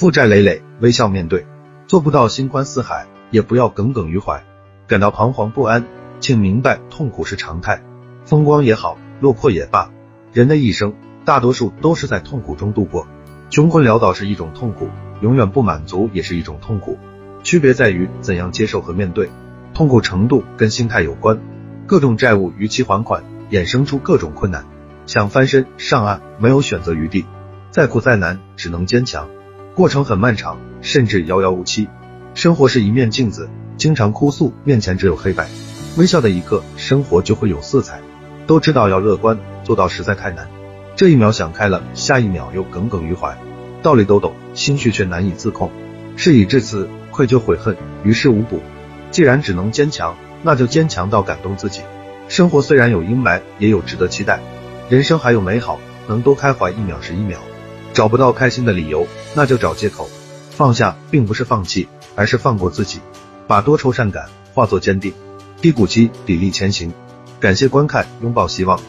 负债累累，微笑面对。做不到心宽似海，也不要耿耿于怀。感到彷徨不安，请明白痛苦是常态。风光也好，落魄也罢，人的一生大多数都是在痛苦中度过。穷困潦倒是一种痛苦，永远不满足也是一种痛苦。区别在于怎样接受和面对。痛苦程度跟心态有关。各种债务逾期还款，衍生出各种困难。想翻身上岸，没有选择余地。再苦再难，只能坚强。过程很漫长，甚至遥遥无期。生活是一面镜子，经常哭诉面前只有黑白。微笑的一刻，生活就会有色彩。都知道要乐观，做到实在太难。这一秒想开了，下一秒又耿耿于怀。道理都懂，心绪却难以自控。事已至此，愧疚悔恨于事无补。既然只能坚强，那就坚强到感动自己。生活虽然有阴霾，也有值得期待。人生还有美好，能多开怀一秒是一秒。找不到开心的理由，那就找借口。放下并不是放弃，而是放过自己，把多愁善感化作坚定。低谷期砥砺前行。感谢观看，拥抱希望。